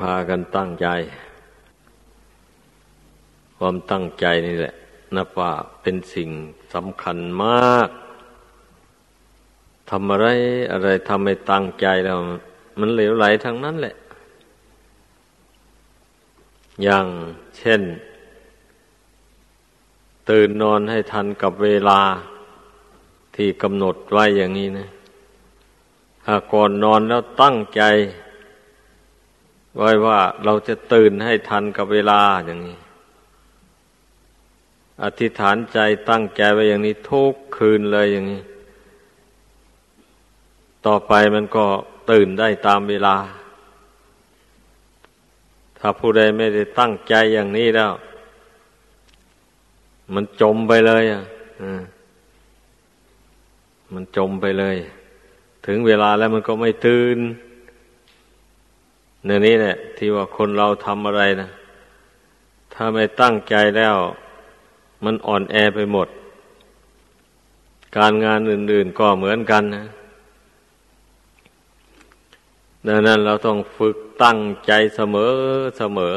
พากันตั้งใจ ความตั้งใจนี่แหละนับว่าเป็นสิ่งสำคัญมากทำอะไรอะไรทำให้ตั้งใจแล้ว มันเหลวไหลทั้งนั้นแหละ อย่างเช่น ตื่นนอนให้ทันกับเวลาที่กำหนดไว้อย่างนี้นะหากก่อนนอนแล้วตั้งใจ ไว้ว่าเราจะตื่นให้ทันกับเวลาอย่างนี้ อธิษฐานใจตั้งใจไว้อย่างนี้ทุกคืนเลยอย่างนี้ ต่อไปมันก็ตื่นได้ตามเวลา ถ้าผู้ใดไม่ได้ตั้งใจอย่างนี้แล้ว มันจมไปเลย อะมันจมไปเลย ถึงเวลาแล้วมันก็ไม่ตื่น ในนี้แหละที่ว่าคนเราทำอะไรนะ ถ้าไม่ตั้งใจแล้ว มันอ่อนแอไปหมด การงานอื่น ๆ ก็เหมือนกันนะดังนั้นเราต้องฝึกตั้งใจเสมอเสมอ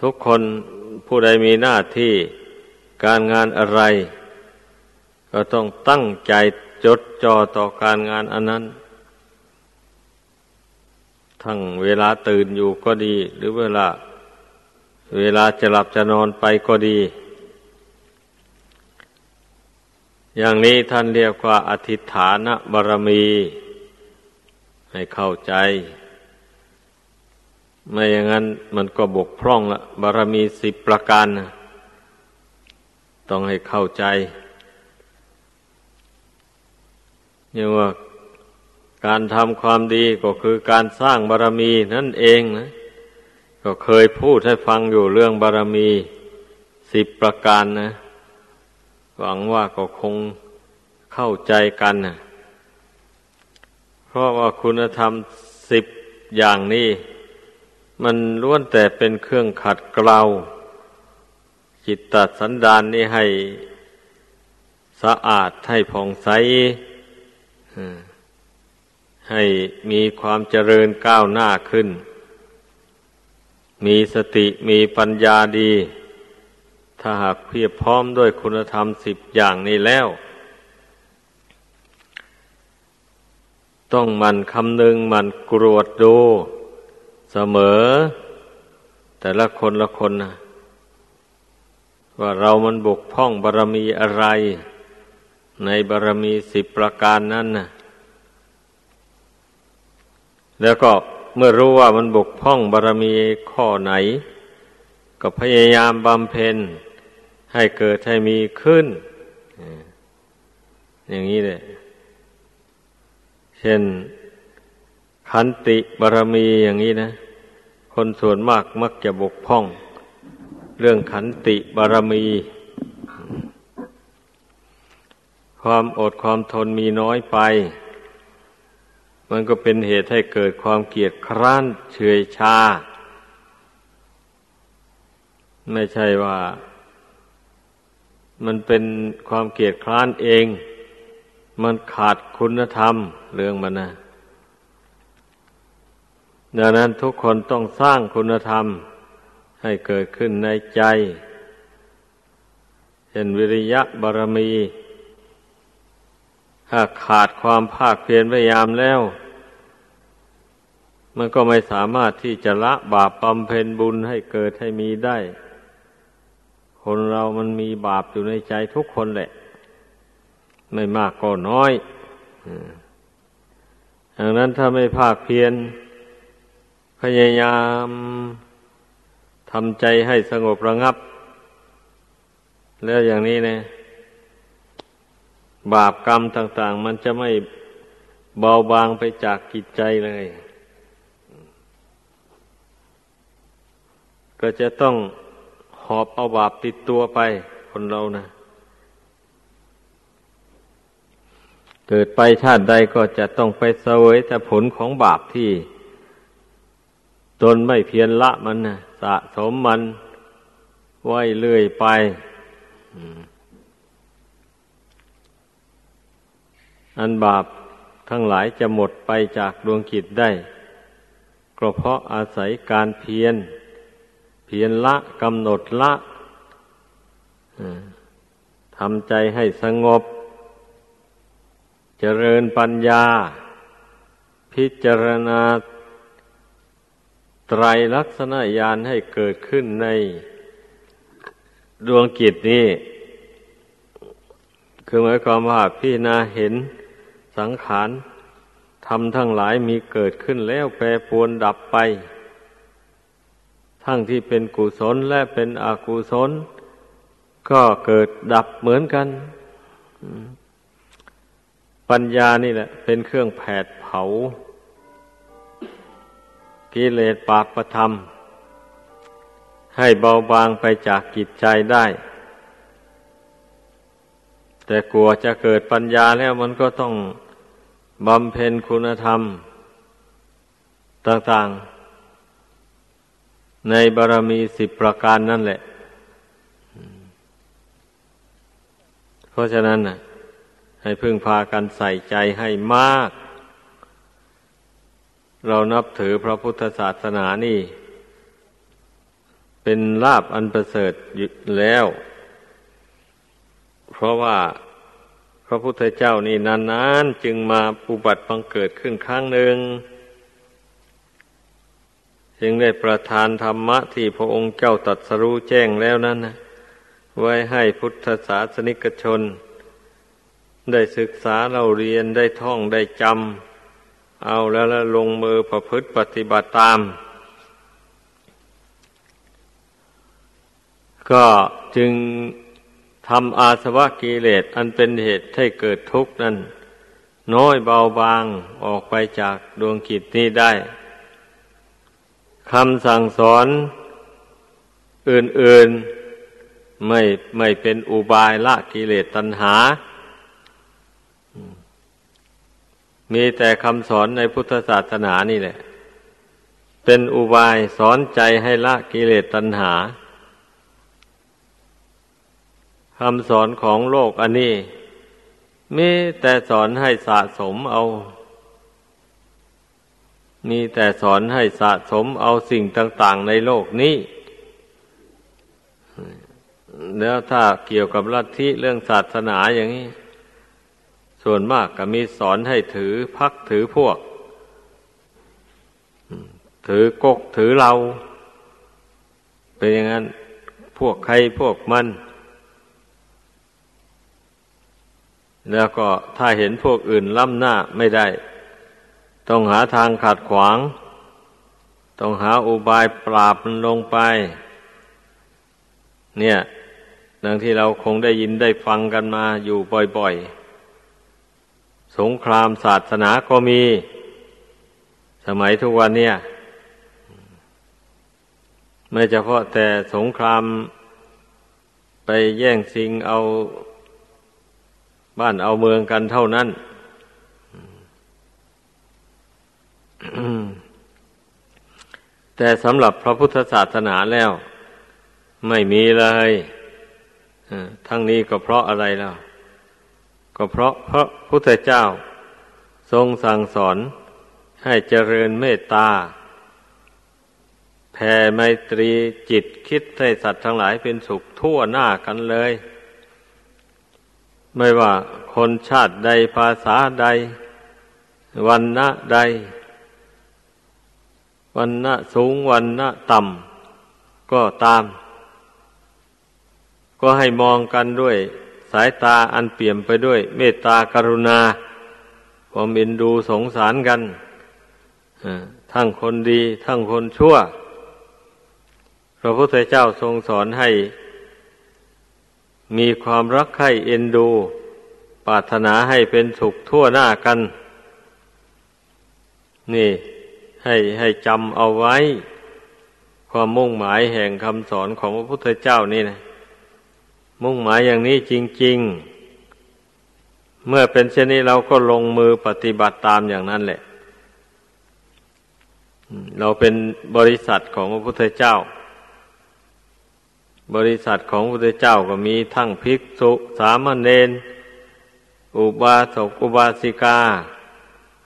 ทุกคนผู้ใดมีหน้าที่การงานอะไร ก็ต้องตั้งใจจดจ่อต่อการงานอันนั้น ทั้งเวลาตื่นอยู่ก็ดี หรือเวลา เวลาจะหลับจะนอนไปก็ดี อย่างนี้ท่านเรียกว่าอธิฐานบารมี ให้เข้าใจ ไม่อย่างนั้นมันก็บกพร่องละบารมีสิบประการนะต้องให้เข้าใจอย่างว่า การทำความดีก็คือการสร้างบารรมีนั่นเองนะ ก็เคยพูดให้ฟังอยู่เรื่องบารรมีสิบประการนะ หวังว่าก็คงเข้าใจกันนะเพราะว่าคุณธรรมสิบอย่างนี้มันล้วนแต่เป็นเครื่องขัดเกลาจิตตสันดานนี่ให้สะอาดให้ผ่องใส ให้มีความเจริญก้าวหน้าขึ้น มีสติมีปัญญาดี ถ้าหากเพียบพร้อมด้วยคุณธรรมสิบอย่างนี้แล้ว ต้องมันคำนึงมันกรวดดู เสมอ แต่ละคนละคนนะว่าเรามันบกพร่องบารรมีอะไร ในบารรมีสิบประการนั้นนะ แล้วก็เมื่อรู้ว่ามันบกพร่องบารรมีข้อไหน ก็พยายามบำเพ็ญให้เกิดให้มีขึ้น อย่างนี้เลยเช่นขันติบารรมีอย่างนี้นะ คนส่วนมากมักจะบกพร่อง เรื่องขันติบารรมี ความอดความทนมีน้อยไป มันก็เป็นเหตุให้เกิดความเกียดคร้านเฉยชา ไม่ใช่ว่า มันเป็นความเกียดคร้านเอง มันขาดคุณธรรมเรื่องมันนะดังนั้นทุกคนต้องสร้างคุณธรรมให้เกิดขึ้นในใจ เช่นวิริยะบารมี ถ้าขาดความภาคเพียรพยายามแล้ว มันก็ไม่สามารถที่จะละบาปบำเพ็ญบุญให้เกิดให้มีได้ คนเรามันมีบาปอยู่ในใจทุกคนแหละ ไม่มากก็น้อยดังนั้นถ้าไม่ภาคเพียรพยายามทำใจให้สงบระงับ แล้วอย่างนี้เนี่ย บาปกรรมต่าง ๆ มันจะไม่เบาบางไปจากกิจใจเลย ก็จะต้องหอบเอาบาปติดตัวไปคนเรานะเกิดไปชาติใดก็จะต้องไปเสวยแต่ผลของบาปที่ ตนไม่เพียรละมันนะสะสมมัน ไว้เรื่อยไป อืม อันบาปทั้งหลายจะหมดไปจากดวงจิตได้ ก็เพราะอาศัยการเพียร เพียรละกำหนดละทำใจให้สงบ เจริญปัญญา พิจารณา ไตรลักษณญาณให้เกิดขึ้นในดวงกิจนี้ คือหมายความว่าพี่นาเห็น สังขารทำทั้งหลายมีเกิดขึ้นแล้วแปรปวนดับไป ทั้งที่เป็นกุศลและเป็นอกุศล ก็เกิดดับเหมือนกัน ปัญญานี่แหละ เป็นเครื่องแผดเผา กิเลสปาประธรรม ให้เบาบางไปจากกิจใจได้แต่กลัวจะเกิดปัญญาแล้วมันก็ต้อง บำเพ็ญคุณธรรม ต่างๆ ในบารมีสิบประการนั่นแหละ เพราะฉะนั้นนะให้พึ่งพากันใส่ใจให้มาก เรานับถือพระพุทธศาสนานี่ เป็นลาบอันประเสริฐแล้ว เพราะว่า พระพุทธเจ้านี่นานๆจึงมาปุบัติบังเกิดขึ้นครั้งหนึ่ง จึงได้ประทานธรรมะที่พระองค์เจ้าตัดสรู้แจ้งแล้วนั้นนะไว้ให้พุทธศาสนิกชน ได้ศึกษาเราเรียนได้ท่องได้จำเอาแล้วล้วลงมือประพฤติปฏิบัติตาม ก็จึง ทำอาสวะกิเลสอันเป็นเหตุให้เกิดทุกข์นั้น น้อยเบาบางออกไปจากดวงกิจนี้ได้คำสั่งสอนอื่นๆไม่ไม่เป็นอุบายละกิเลสตัณหา มีแต่คำสอนในพุทธศาสนานี่แหละ เป็นอุบายสอนใจให้ละกิเลสตัณหา คำสอนของโลกอันนี้มีแต่สอนให้สะสมเอา มีแต่สอนให้สะสมเอาสิ่งต่าง ๆ ในโลกนี้ แล้วถ้าเกี่ยวกับลัทธิเรื่องศาสนาอย่างนี้ ส่วนมากก็มีสอนให้ถือพักถือพวก ถือกกถือเรา เป็นอย่างนั้น พวกใครพวกมัน แล้วก็ถ้าเห็นพวกอื่นล้ำหน้าไม่ได้ ต้องหาทางขัดขวาง ต้องหาอุบายปราบมันลงไป เนี่ยดังที่เราคงได้ยินได้ฟังกันมาอยู่บ่อยๆ สงครามศาสนาก็มี สมัยทุกวันเนี่ย ไม่เฉพาะแต่สงครามไปแย่งชิงเอา บ้านเอาเมืองกันเท่านั้น แต่สำหรับพระพุทธศาสนาแล้ว ไม่มีเลยทั้งนี้ก็เพราะอะไรแล้ว ก็เพราะพระพุทธเจ้า ทรงสั่งสอนให้เจริญเมตตาแผ่ไมตรีจิตคิดให้สัตว์ทั้งหลายเป็นสุขทั่วหน้ากันเลย ไม่ว่าคนชาติใดภาษาใด วันณะใด วันณะสูงวันณะต่ำก็ตาม ก็ให้มองกันด้วย สายตาอันเปี่ยมไปด้วย เมตตากรุณา ความเอ็นดูสงสารกันทั้งคนดี ทั้งคนชั่ว พระพุทธเจ้าทรงสอนให้ มีความรักใคร่เอ็นดู ปรารถนาให้เป็นสุขทั่วหน้ากัน นี่ให้ให้จำเอาไว้ ความมุ่งหมายแห่งคำสอนของพระพุทธเจ้านี่นะมุ่งหมายอย่างนี้จริง ๆ เมื่อเป็นเช่นนี้เราก็ลงมือปฏิบัติตามอย่างนั้นแหละ เราเป็นบริษัทของพระพุทธเจ้า บริษัทของพระพุทธเจ้าก็มีทั้งภิกษุสามเณรอุบาสกอุบาสิกา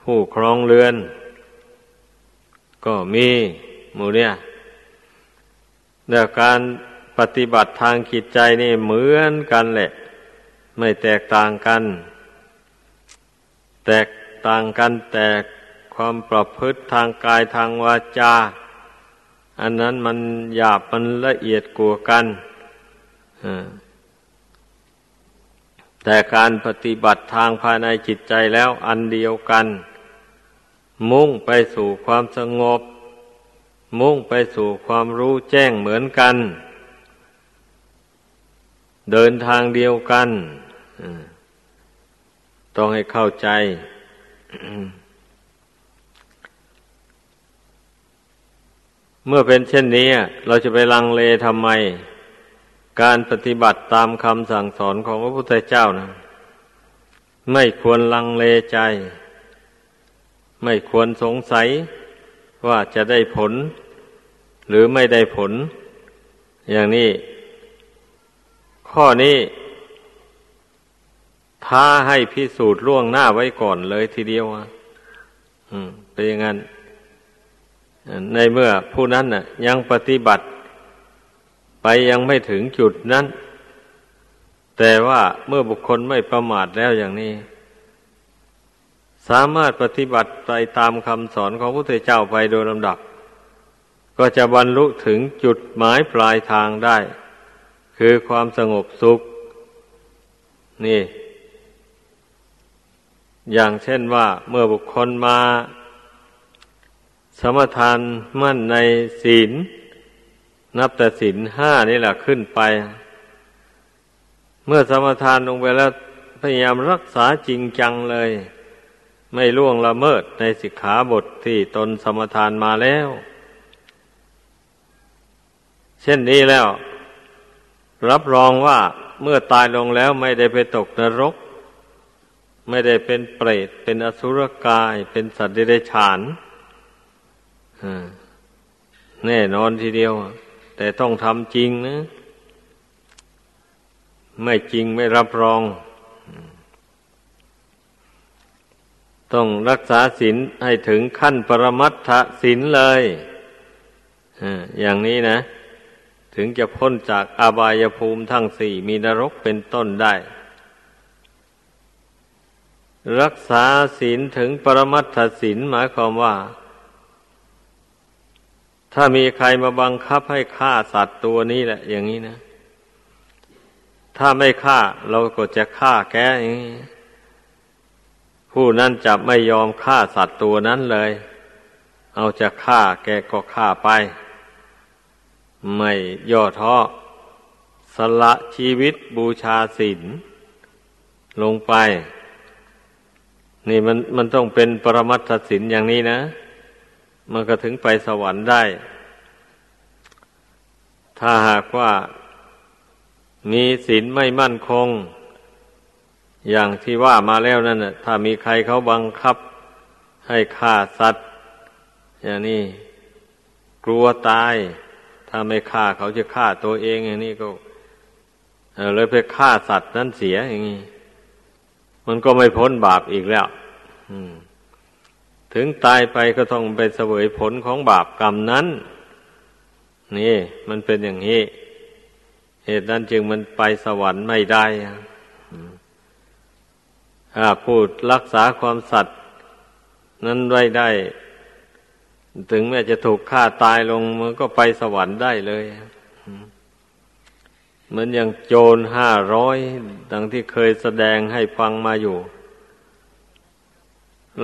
ผู้ครองเรือน ก็มีหมู่เนี่ยแต่การปฏิบัติทางจิตใจนี่เหมือนกันแหละ ไม่แตกต่างกัน แตกต่างกันแต่ความประพฤติทางกายทางวาจา อันนั้นมันหยาบมันละเอียดกว่ากันแต่การปฏิบัติทางภายในจิตใจแล้วอันเดียวกัน มุ่งไปสู่ความสงบ มุ่งไปสู่ความรู้แจ้งเหมือนกัน เดินทางเดียวกันต้องให้เข้าใจ เมื่อเป็นเช่นนี้ เราจะไปลังเลทำไม การปฏิบัติตามคำสั่งสอนของพระพุทธเจ้านะไม่ควรลังเลใจ ไม่ควรสงสัยว่าจะได้ผล หรือไม่ได้ผล อย่างนี้ ข้อนี้ท้าให้พิสูจน์ล่วงหน้าไว้ก่อนเลยทีเดียวอะ อืม เป็นอย่างนั้น ในเมื่อผู้นั้นน่ะ ยังปฏิบัติไปยังไม่ถึงจุดนั้น แต่ว่าเมื่อบุคคลไม่ประมาทแล้วอย่างนี้ สามารถปฏิบัติไปตามคำสอนของพระพุทธเจ้าไปโดยลำดับ ก็จะบรรลุถึงจุดหมายปลายทางได้ คือความสงบสุข นี่ อย่างเช่นว่าเมื่อบุคคลมา สมทานมั่นในศีล นับแต่ศีลห้านี่แหละขึ้นไป เมื่อสมทานลงไปแล้วพยายามรักษาจริงจังเลย ไม่ล่วงละเมิดในสิกขาบทที่ตนสมทานมาแล้ว เช่นนี้แล้ว รับรองว่าเมื่อตายลงแล้วไม่ได้ไปตกนรก ไม่ได้เป็นเปรต เป็นอสุรกาย เป็นสัตว์เดรัจฉาน แน่นอนทีเดียว แต่ต้องทำจริงนะ ไม่จริงไม่รับรอง ต้องรักษาศีลให้ถึงขั้นปรมัตถศีลเลยอย่างนี้นะ ถึงจะพ้นจากอบายภูมิทั้งสี่มีนรกเป็นต้นได้ รักษาศีลถึงปรมัตถศีลหมายความว่า ถ้ามีใครมาบังคับให้ฆ่าสัตว์ตัวนี้แหละ อย่างนี้นะ ถ้าไม่ฆ่าเราก็จะฆ่าแกอย่างนี้ผู้นั้นจะไม่ยอมฆ่าสัตว์ตัวนั้นเลย เอาจะฆ่าแกก็ฆ่าไป ไม่ย่อท้อสละชีวิตบูชาศีลลงไป นี่มันมันต้องเป็นปรมัตถศีลอย่างนี้นะ มันก็ถึงไปสวรรค์ได้ ถ้าหากว่ามีศีลไม่มั่นคง อย่างที่ว่ามาแล้วนั่นน่ะถ้ามีใครเขาบังคับ ให้ฆ่าสัตว์ อย่างนี้กลัวตาย ถ้าไม่ฆ่าเขาจะฆ่าตัวเองอย่างนี้ก็เลยไปฆ่าสัตว์นั้นเสียอย่างนี้ มันก็ไม่พ้นบาปอีกแล้ว อืม ถึงตายไปก็ต้องไปเสวยผลของบาปกรรมนั้น นี่มันเป็นอย่างนี้ เหตุนั้นจึงมันไปสวรรค์ไม่ได้ถ้าพูดรักษาความสัตย์นั้นไว้ได้ ถึงแม้จะถูกฆ่าตายลงมันก็ไปสวรรค์ได้เลยเหมือนอย่างโจรห้าร้อยดังที่เคยแสดงให้ฟังมาอยู่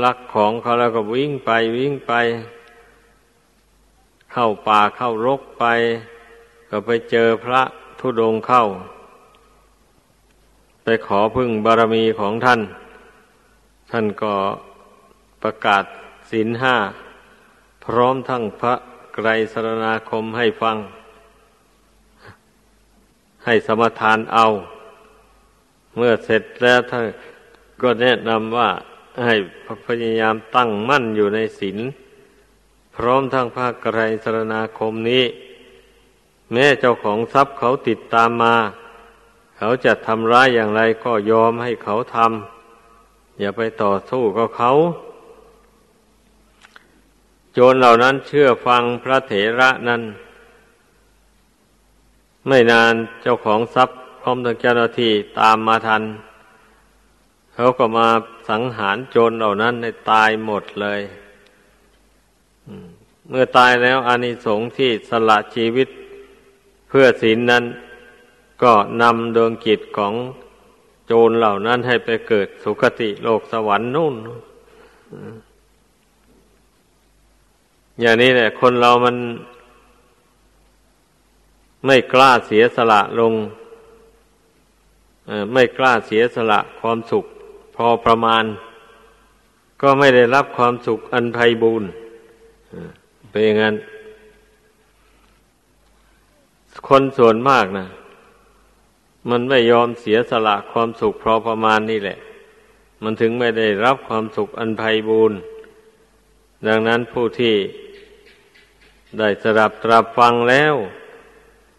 ลักของเขาแล้วก็วิ่งไปวิ่งไป เข้าป่าเข้ารกไป ก็ไปเจอพระทุดงเข้า ไปขอพึ่งบารมีของท่าน ท่านก็ประกาศศีลห้า พร้อมทั้งพระไกรสรณาคมให้ฟัง ให้สมทานเอา เมื่อเสร็จแล้วท่านก็แนะนำว่า ให้พยายามตั้งมั่นอยู่ในศีลพร้อมทั้งภาคไกรสรณาคมนี้ แม้เจ้าของทรัพย์เขาติดตามมา เขาจะทำร้ายอย่างไรก็ยอมให้เขาทำอย่าไปต่อสู้กับเขา โจรเหล่านั้นเชื่อฟังพระเถระนั้น ไม่นานเจ้าของทรัพย์พร้อมทั้งเจ้าหน้าที่ตามมาทัน เขาก็มาสังหารโจรเหล่านั้นให้ตายหมดเลยเมื่อตายแล้วอานิสงส์ที่สละชีวิตเพื่อศีลนั้น ก็นำดวงกิจของโจรเหล่านั้นให้ไปเกิดสุคติโลกสวรรค์นู่น อย่างนี้แหละ คนเรามันไม่กล้าเสียสละลง ไม่กล้าเสียสละความสุข อประมาณ ก็ไม่ได้รับความสุขอันไพบูรณ์เป็นอย่างนั้น คนส่วนมากนะมันไม่ยอมเสียสละความสุขพอประมาณนี่แหละ มันถึงไม่ได้รับความสุขอันไพบูรณ์ดังนั้นผู้ที่ได้สดับตรับฟังแล้ว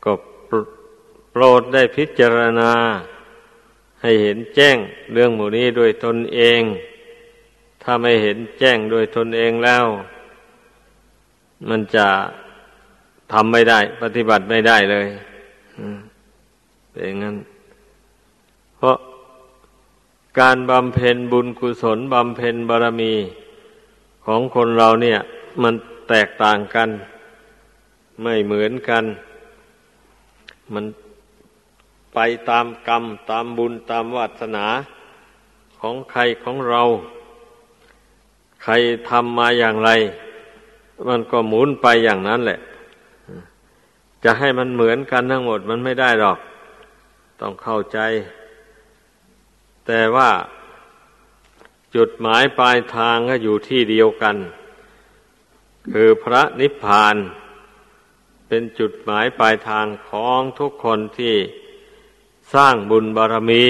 ก็โปรดได้พิจารณา ให้เห็นแจ้งเรื่องหมู่นี้ด้วยตนเอง ถ้าไม่เห็นแจ้งด้วยตนเองแล้ว มันจะทำไม่ได้ ปฏิบัติไม่ได้เลยเป็นงั้น เพราะการบำเพ็ญบุญกุศลบำเพ็ญบารมีของคนเราเนี่ย มันแตกต่างกัน ไม่เหมือนกัน มัน ไปตามกรรมตามบุญตามวาสนาของใครของเรา ใครทำมาอย่างไร มันก็หมุนไปอย่างนั้นแหละ จะให้มันเหมือนกันทั้งหมดมันไม่ได้หรอก ต้องเข้าใจ แต่ว่าจุดหมายปลายทางก็อยู่ที่เดียวกัน คือพระนิพพาน เป็นจุดหมายปลายทางของทุกคนที่ สร้างบุญบารมี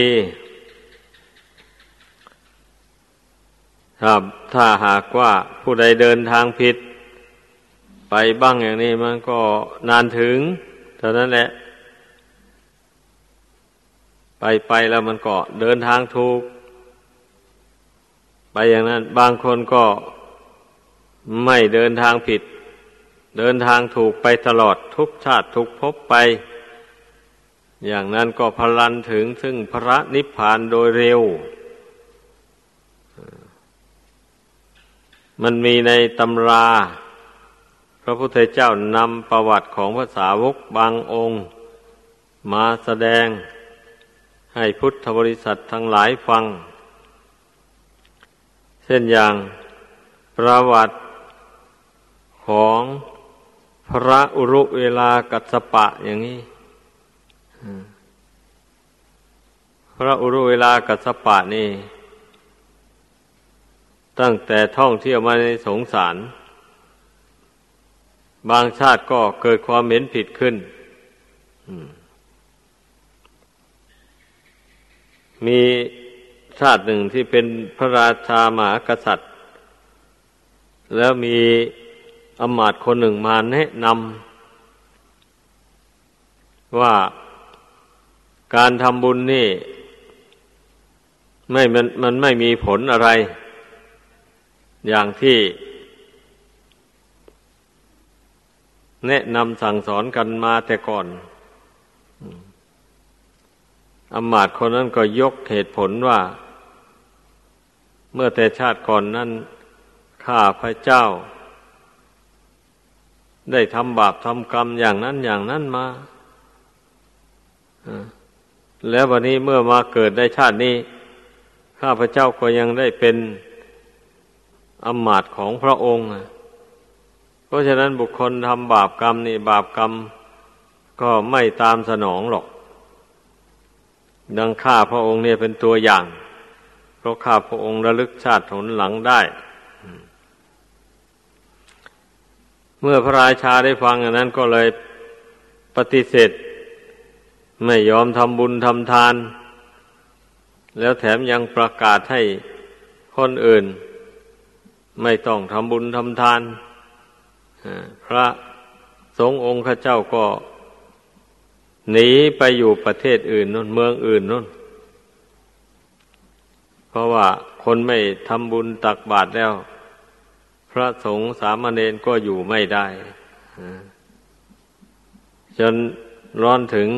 ครับถ้าหากว่าผู้ใดเดินทางผิด ไปบ้างอย่างนี้มันก็นานถึงเท่านั้นแหละ ไปไปแล้วมันก็เดินทางถูก ไปอย่างนั้น บางคนก็ไม่เดินทางผิด เดินทางถูกไปตลอดทุกชาติทุกภพไป อย่างนั้นก็พลันถึงซึ่งพระนิพพานโดยเร็ว มันมีในตำรา พระพุทธเจ้านำประวัติของภาษาวกบางองค์ มาแสดงให้พุทธบริษัททั้งหลายฟัง เช่นอย่างประวัติของพระอุรุเวลากัสปะอย่างนี้ พระอุรุเวลากัสปะนี่ ตั้งแต่ท่องเที่ยวมาในสงสาร บางชาติก็เกิดความเห็นผิดขึ้นมีชาติหนึ่งที่เป็นพระราชาหมากษัตริย์ แล้วมีอมาตย์คนหนึ่งมาแนะนำว่า การทำบุญนี่ ไม่มันมันไม่มีผลอะไร อย่างที่ แนะนำสั่งสอนกันมาแต่ก่อนอมาตย์คนนั้นก็ยกเหตุผลว่า เมื่อแต่ชาติก่อนนั้นข้าพระเจ้า ได้ทำบาปทำกรรมอย่างนั้นอย่างนั้นมา แล้ววันนี้เมื่อมาเกิดได้ชาตินี้ ข้าพเจ้าก็ยังได้เป็นอมาตของพระองค์ เพราะฉะนั้นบุคคลทำบาปกรรมนี่บาปกรรมก็ไม่ตามสนองหรอก ดังข้าพระองค์เนี่ยเป็นตัวอย่าง เพราะข้าพระองค์ระลึกชาติหนหลังได้ เมื่อพระราชาได้ฟังอย่างนั้นก็เลยปฏิเสธ ไม่ยอมทำบุญทำทาน แล้วแถมยังประกาศให้คนอื่น ไม่ต้องทำบุญทำทานพระสงฆ์องค์ข้าเจ้าก็ หนีไปอยู่ประเทศอื่นนู่นเมืองอื่นนู่น เพราะว่าคนไม่ทำบุญตักบาตรแล้ว พระสงฆ์สามเณรก็อยู่ไม่ได้จนร้อนถึง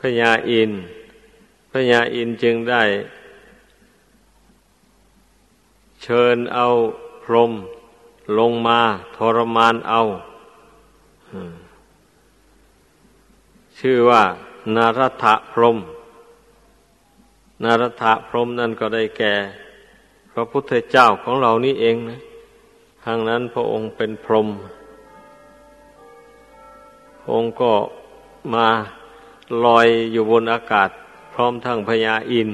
พญาอินพญาอินจึงได้ เชิญเอาพรมลงมาทรมานเอาชื่อว่านารถะพรมนารถะพรมนั่นก็ได้แก่ พระพุทธเจ้าของเรานี่เองนะทางนั้นพระองค์เป็นพรม องค์ก็มา ลอยอยู่บนอากาศพร้อมทั้งพญาอิน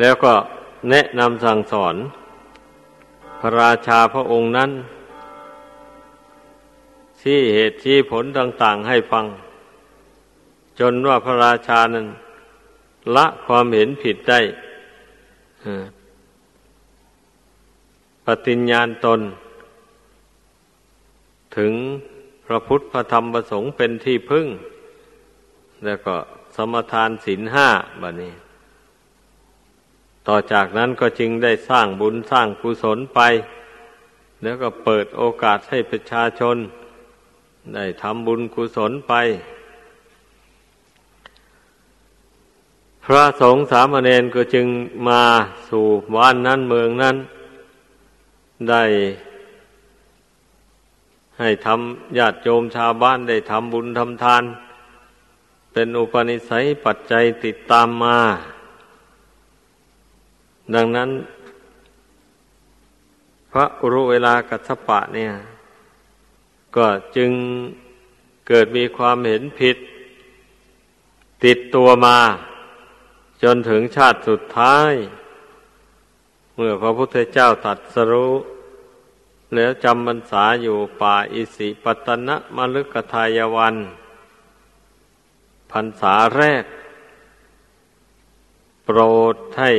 แล้วก็แนะนำสั่งสอน พระราชาพระองค์นั้นชี้เหตุชี้ผลต่าง ๆ ให้ฟัง จนว่าพระราชานั้น ละความเห็นผิดได้ปฏิญญาณตน ถึงพระพุทธพระธรรมประสงค์เป็นที่พึ่ง แล้วก็สมทานศีลห้าบะนี้ ต่อจากนั้นก็จึงได้สร้างบุญสร้างกุศลไป แล้วก็เปิดโอกาสให้ประชาชน ได้ทำบุญกุศลไป พระสงฆ์สามเณรก็จึงมาสู่บ้านนั้นเมืองนั้น ได้ ให้ทำญาติโยมชาวบ้านได้ทำบุญทำทาน เป็นอุปนิสัยปัจจัยติดตามมา ดังนั้น พระอุรุเวลากัสปะเนี่ย ก็จึงเกิดมีความเห็นผิด ติดตัวมา จนถึงชาติสุดท้าย เมื่อพระพุทธเจ้าตัดสรู้ แล้วจำบรรษาอยู่ป่าอิสิปตนะมลึกทายวันพรรษาแรก โปรดให้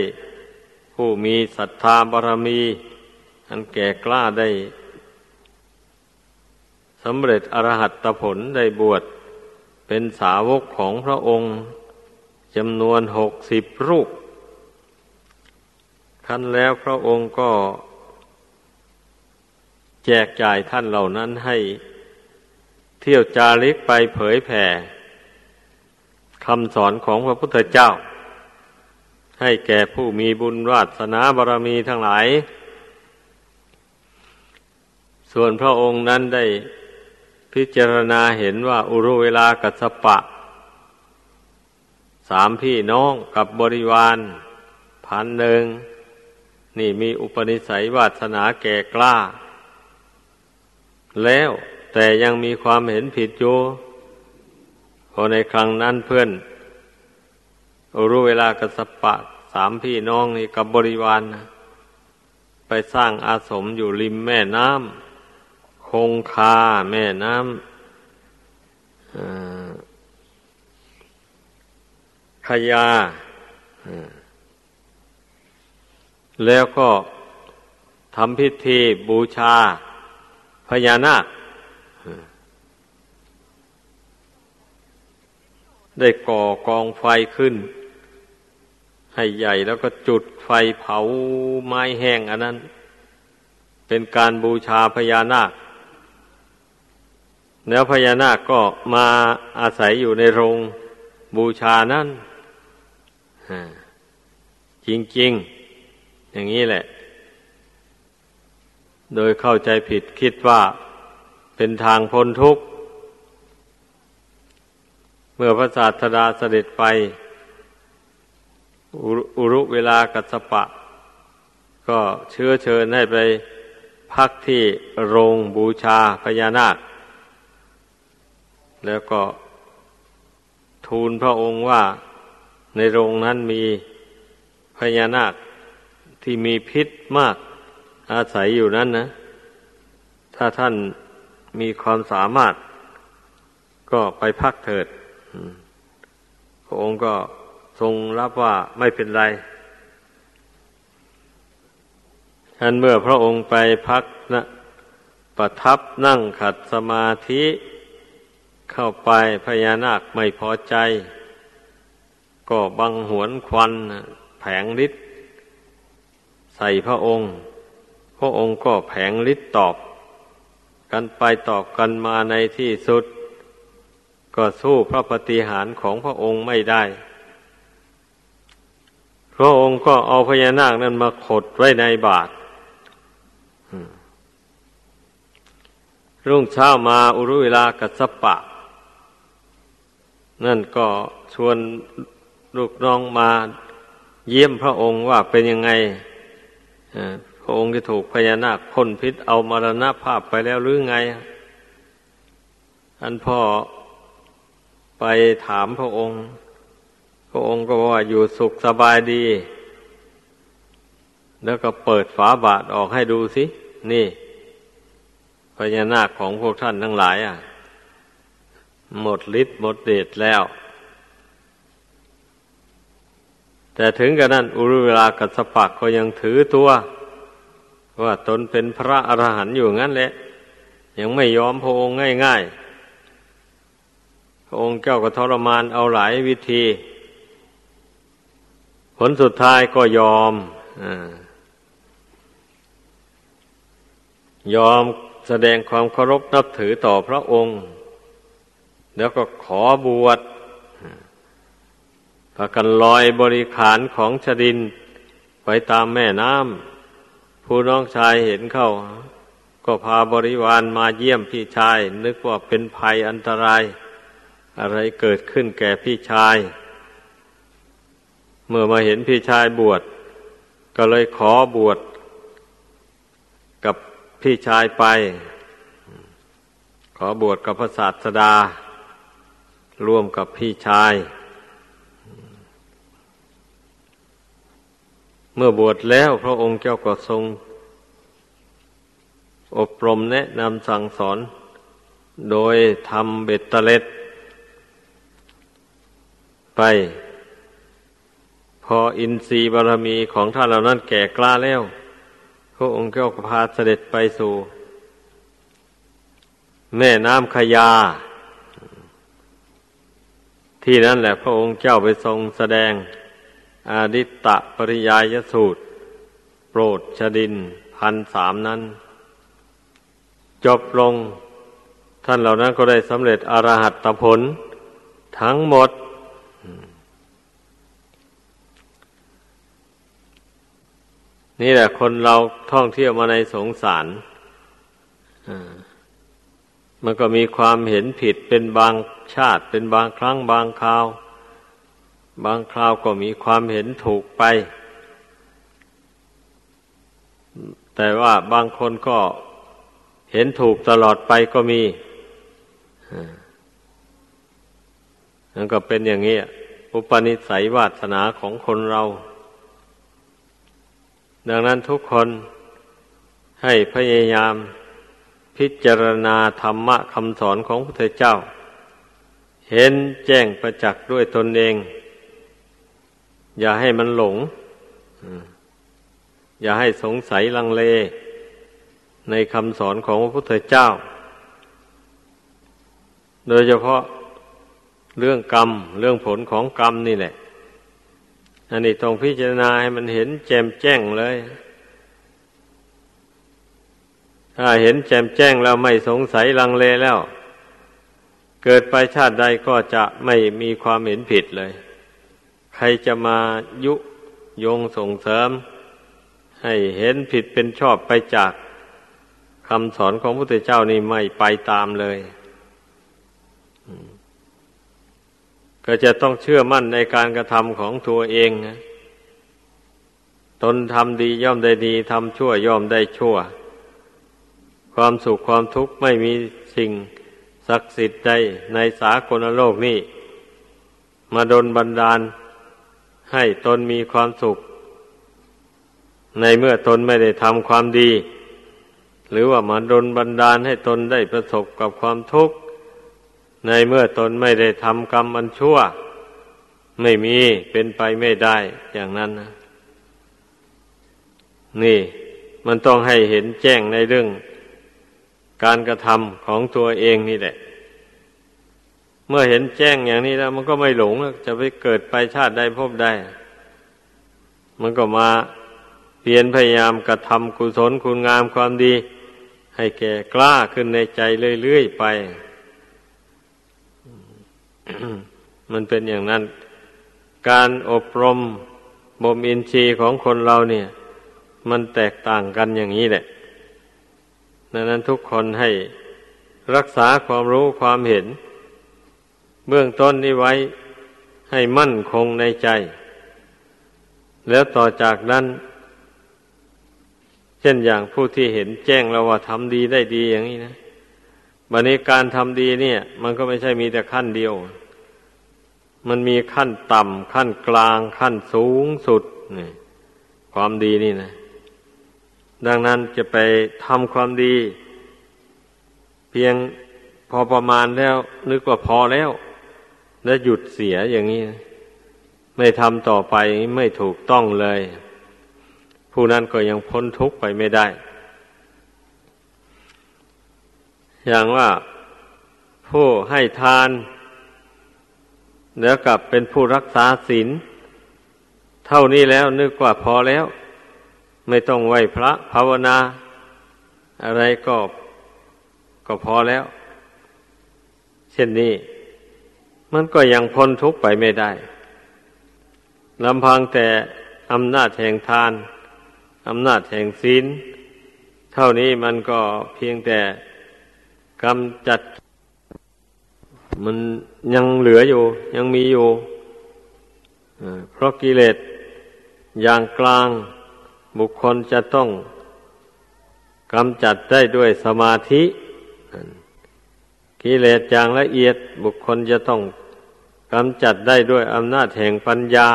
ผู้มีศรัทธาบารมี อันแก่กล้าได้สำเร็จอรหัตผลได้บวช เป็นสาวกของพระองค์จำนวนหกสิบรูปขั้นแล้วพระองค์ก็ แจกจ่ายท่านเหล่านั้นให้เที่ยวจาริกไปเผยแผ่คำสอนของพระพุทธเจ้า ให้แก่ผู้มีบุญวาสนาบารมีทั้งหลาย ส่วนพระองค์นั้นได้พิจารณาเห็นว่าอุรุเวลากัสปะ สามพี่น้องกับบริวารพันหนึ่ง นี่มีอุปนิสัยวาสนาแก่กล้า แล้วแต่ยังมีความเห็นผิดอยู่พอในครั้งนั้นเพื่อนอุรุเวลากัสปะสามพี่น้องนี่กับบริวารไปสร้างอาสมอยู่ริมแม่น้ำคงคาแม่น้ำขยา แล้วก็ทำพิธีบูชา พญานาคได้ก่อกองไฟขึ้น ให้ใหญ่แล้วก็จุดไฟเผาไม้แห้งอันนั้น เป็นการบูชาพญานาค แล้วพญานาคก็มาอาศัยอยู่ในโรงบูชานั่นจริงๆ อย่างนี้แหละ โดยเข้าใจผิดคิดว่าเป็นทางพ้นทุกข์ เมื่อพระศาสดาเสด็จไป อุรุเวลากัสปะ ก็เชื้อเชิญให้ไปพักที่โรงบูชาพญานาค แล้วก็ทูลพระองค์ว่าในโรงนั้นมีพญานาคที่มีพิษมาก อาศัยอยู่นั้นนะ ถ้าท่านมีความสามารถ ก็ไปพักเถิดพระองค์ก็ทรงรับว่าไม่เป็นไรท่านเมื่อพระองค์ไปพักนะประทับนั่งขัดสมาธิเข้าไปพญานาคไม่พอใจ ก็บังหวนควันแผงฤทธิ์ใส่พระองค์ ระองค์ก็แผงฤทธิ์ตอบกันไปตอบกันมาในที่สุด ก็สู้พระปฏิหารของพระองค์ไม่ได้ พระองค์ก็เอาพญานาคนั้นมาขดไว้ในบาทรุ่งเช้ามาอุรุเวลากัสปะ นั่นก็ชวนลูกน้องมาเยี่ยมพระองค์ว่าเป็นยังไง พระองค์ถูกพญานาคพ่นพิษเอามรณภาพไปแล้วหรือไง อันพ่อไปถามพระองค์ พระองค์ก็บอกว่าอยู่สุขสบายดี แล้วก็เปิดฝาบาทออกให้ดูสิ นี่พญานาคของพวกท่านทั้งหลายอะ หมดฤทธิ์หมดเดชแล้ว แต่ถึงกระนั้นอุรุเวลากัสปักก็ยังถือตัว ว่าตนเป็นพระอรหันต์อยู่งั้นแหละ ยังไม่ยอมพระองค์ง่ายๆ พระองค์เจ้าก็ทรมานเอาหลายวิธี ผลสุดท้ายก็ยอมอยอมแสดงความเคารพนับถือต่อพระองค์ แล้วก็ขอบวชพากันลอยบริขารของชดินไปตามแม่น้ำ ผู้น้องชายเห็นเข้า ก็พาบริวารมาเยี่ยมพี่ชาย นึกว่าเป็นภัยอันตราย อะไรเกิดขึ้นแก่พี่ชาย เมื่อมาเห็นพี่ชายบวช ก็เลยขอบวชกับพี่ชายไป ขอบวชกับพระศาสดา ร่วมกับพี่ชาย มื่อบวชแล้ว พระองค์เจ้าก็ทรง อบรมแนะนำสั่งสอน โดยทำเบ็ดตะเล็ด ไป พออินทรีย์บารมีของท่านเหล่านั้นแก่กล้าแล้ว พระองค์ก็พาเสด็จไปสู่ แม่น้ำขยา ที่นั่นแหละพระองค์เจ้าไปทรงแสดง อดิตตะปริยายสูตร โปรดชดินพันสามนั้น จบลง ท่านเหล่านั้นก็ได้สำเร็จอรหัตผล ทั้งหมด นี่แหละคนเราท่องเที่ยวมาในสงสารมันก็มีความเห็นผิดเป็นบางชาติเป็นบางครั้งบางคราว บางคราวก็มีความเห็นถูกไป แต่ว่าบางคนก็เห็นถูกตลอดไปก็มีนั่นก็เป็นอย่างนี้ อุปนิสัยวาสนาของคนเรา ดังนั้นทุกคนให้พยายามพิจารณาธรรมะคำสอนของพระพุทธเจ้า เห็นแจ้งประจักษ์ด้วยตนเอง อย่าให้มันหลง อย่าให้สงสัยลังเล ในคำสอนของพระพุทธเจ้า โดยเฉพาะเรื่องกรรม เรื่องผลของกรรมนี่แหละ อันนี้ต้องพิจารณาให้มันเห็นแจ่มแจ้งเลย ถ้าเห็นแจ่มแจ้งแล้วไม่สงสัยลังเลแล้ว เกิดไปชาติใดก็จะไม่มีความเห็นผิดเลย ใครจะมายุยงส่งเสริม ให้เห็นผิดเป็นชอบไปจากคำสอนของพระพุทธเจ้านี่ไม่ไปตามเลย ก็จะต้องเชื่อมั่นในการกระทำของตัวเองนะตนทำดีย่อมได้ดีทำชั่วย่อมได้ชั่ว ความสุขความทุกข์ไม่มีสิ่งศักดิ์สิทธิ์ใดในสากลโลกนี้ มาดนบันดาล ให้ตนมีความสุข ในเมื่อตนไม่ได้ทำความดี หรือว่ามาดนบันดาลให้ตนได้ประสบกับความทุกข์ ในเมื่อตนไม่ได้ทำกรรมอันชั่ว ไม่มีเป็นไปไม่ได้อย่างนั้นนะนี่มันต้องให้เห็นแจ้งในเรื่อง การกระทำของตัวเองนี่แหละ เมื่อเห็นแจ้งอย่างนี้แล้ว มันก็ไม่หลงจะไปเกิดไปชาติใดพบได้ มันก็มาเพียรพยายามกระทำกุศลคุณงามความดี ให้แก่กล้าขึ้นในใจเรื่อยๆไป มันเป็นอย่างนั้น การอบรมบ่มอินทรีย์ของคนเราเนี่ย มันแตกต่างกันอย่างนี้แหละดังนั้นทุกคนให้รักษาความรู้ความเห็น เบื้องต้นนี้ไว้ให้มั่นคงในใจ แล้วต่อจากนั้น เช่นอย่างผู้ที่เห็นแจ้งแล้วว่าทำดีได้ดีอย่างนี้นะบันนี้การทำดีเนี่ย มันก็ไม่ใช่มีแต่ขั้นเดียว มันมีขั้นต่ำขั้นกลางขั้นสูงสุดนี่ความดีนี่นะ ดังนั้นจะไปทำความดี เพียงพอประมาณแล้ว นึกว่าพอแล้ว แล้วหยุดเสียอย่างนี้ ไม่ทำต่อไปไม่ถูกต้องเลย ผู้นั้นก็ยังพ้นทุกข์ไปไม่ได้ อย่างว่าผู้ให้ทาน แล้วกลับเป็นผู้รักษาศีลเท่านี้แล้วนึกว่าพอแล้ว ไม่ต้องไหวพระภาวนา อะไรก็ก็พอแล้ว เช่นนี้ มันก็ยังพ้นทุกข์ไปไม่ได้ลำพังแต่อำนาจแห่งทานอำนาจแห่งศีลเท่านี้มันก็เพียงแต่กำจัด มันยังเหลืออยู่ ยังมีอยู่เพราะกิเลสอย่างกลางบุคคลจะต้องกำจัดได้ด้วยสมาธิ กิเลสอย่างละเอียดบุคคลจะต้อง กำจัดได้ด้วยอำนาจแห่งปัญญา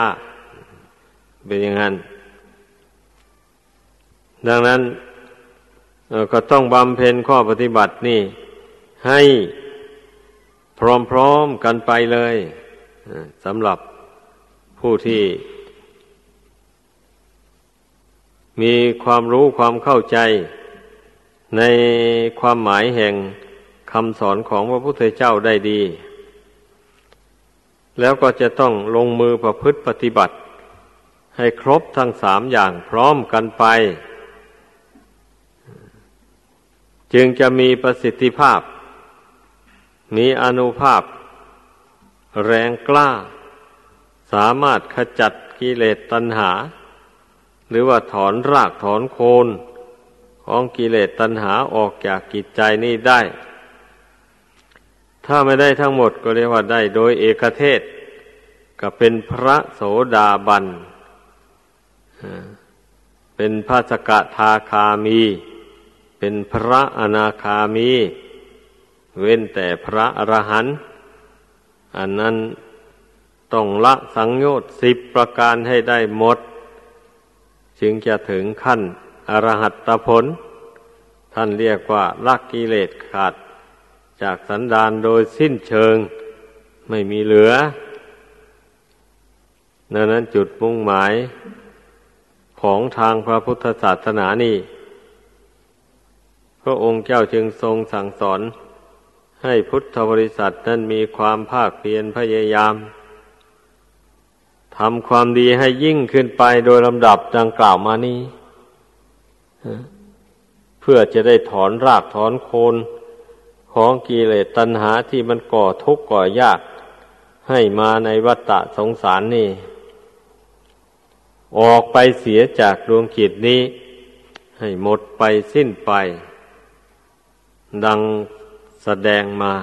เป็นอย่างนั้น ดังนั้นก็ต้องบำเพ็ญข้อปฏิบัตินี่ ให้พร้อมๆกันไปเลยสำหรับผู้ที่ มีความรู้ความเข้าใจ ในความหมายแห่งคำสอนของพระพุทธเจ้าได้ดี แล้วก็จะต้องลงมือประพฤติปฏิบัติ ให้ครบทั้งสามอย่างพร้อมกันไป จึงจะมีประสิทธิภาพ มีอนุภาพ แรงกล้า สามารถขจัดกิเลสตัณหา หรือว่าถอนรากถอนโคนของกิเลสตัณหาออกจากกิจใจนี้ได้ ถ้าไม่ได้ทั้งหมดก็เรียกว่าได้โดยเอกเทศ ก็เป็นพระโสดาบัน เป็นพระสกทาคามี เป็นพระอนาคามี เว้นแต่พระอรหันต์ อันนั้นต้องละสังโยชน์สิบประการให้ได้หมด จึงจะถึงขั้นอรหัตตผล ท่านเรียกว่าลักกิเลสขาด จากสันดานโดยสิ้นเชิงไม่มีเหลือดังนั้นจุดมุ่งหมายของทางพระพุทธศาสนานี่ พระองค์เจ้าจึงทรงสั่งสอน ให้พุทธบริษัทนั้นมีความภาคเพียรพยายามทำความดีให้ยิ่งขึ้นไปโดยลำดับดังกล่าวมานี้ เพื่อจะได้ถอนรากถอนโคน ของกิเลสตัณหาที่มันก่อทุกข์ก่อยาก ให้มาในวัฏฏะสงสารนี่ ออกไปเสียจากดวงจิตนี้ ให้หมดไปสิ้นไป ดังแสดงมา